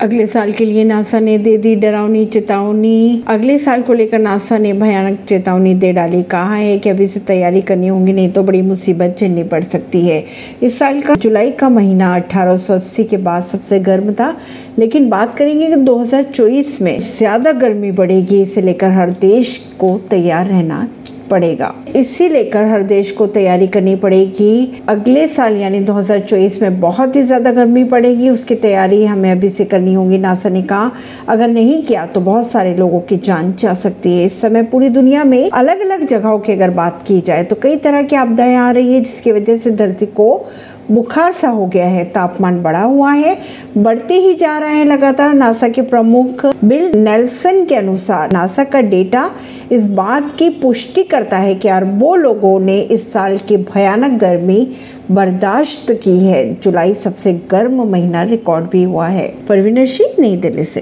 अगले साल के लिए नासा ने दे दी डरावनी चेतावनी। अगले साल को लेकर नासा ने भयानक चेतावनी दे डाली। कहा है कि अभी से तैयारी करनी होगी, नहीं तो बड़ी मुसीबत झेलनी पड़ सकती है। इस साल का जुलाई का महीना 1880 के बाद सबसे गर्म था। लेकिन बात करेंगे कि 2024 में ज़्यादा गर्मी बढ़ेगी, इसे लेकर हर देश को तैयार रहना पड़ेगा। इसी लेकर हर देश को तैयारी करनी पड़ेगी। अगले साल यानी 2024 में बहुत ही ज़्यादा गर्मी पड़ेगी। उसकी तैयारी हमें अभी से करनी होगी नासा ने कहा। अगर नहीं किया तो बहुत सारे लोगों की जान जा सकती है। इस समय पूरी दुनिया में अलग अलग जगहों की अगर बात की जाए तो कई तरह की आपदाएँ आ रही है जिसकी वजह से धरती को बुखार सा हो गया है, तापमान बढ़ा हुआ है, बढ़ते ही जा रहा है लगातार। नासा के प्रमुख बिल नेल्सन के अनुसार नासा का डेटा इस बात की पुष्टि करता है कि अरबों लोगों ने इस साल की भयानक गर्मी बर्दाश्त की है। जुलाई सबसे गर्म महीना रिकॉर्ड भी हुआ है। परवीनर सिंह, नई दिल्ली से।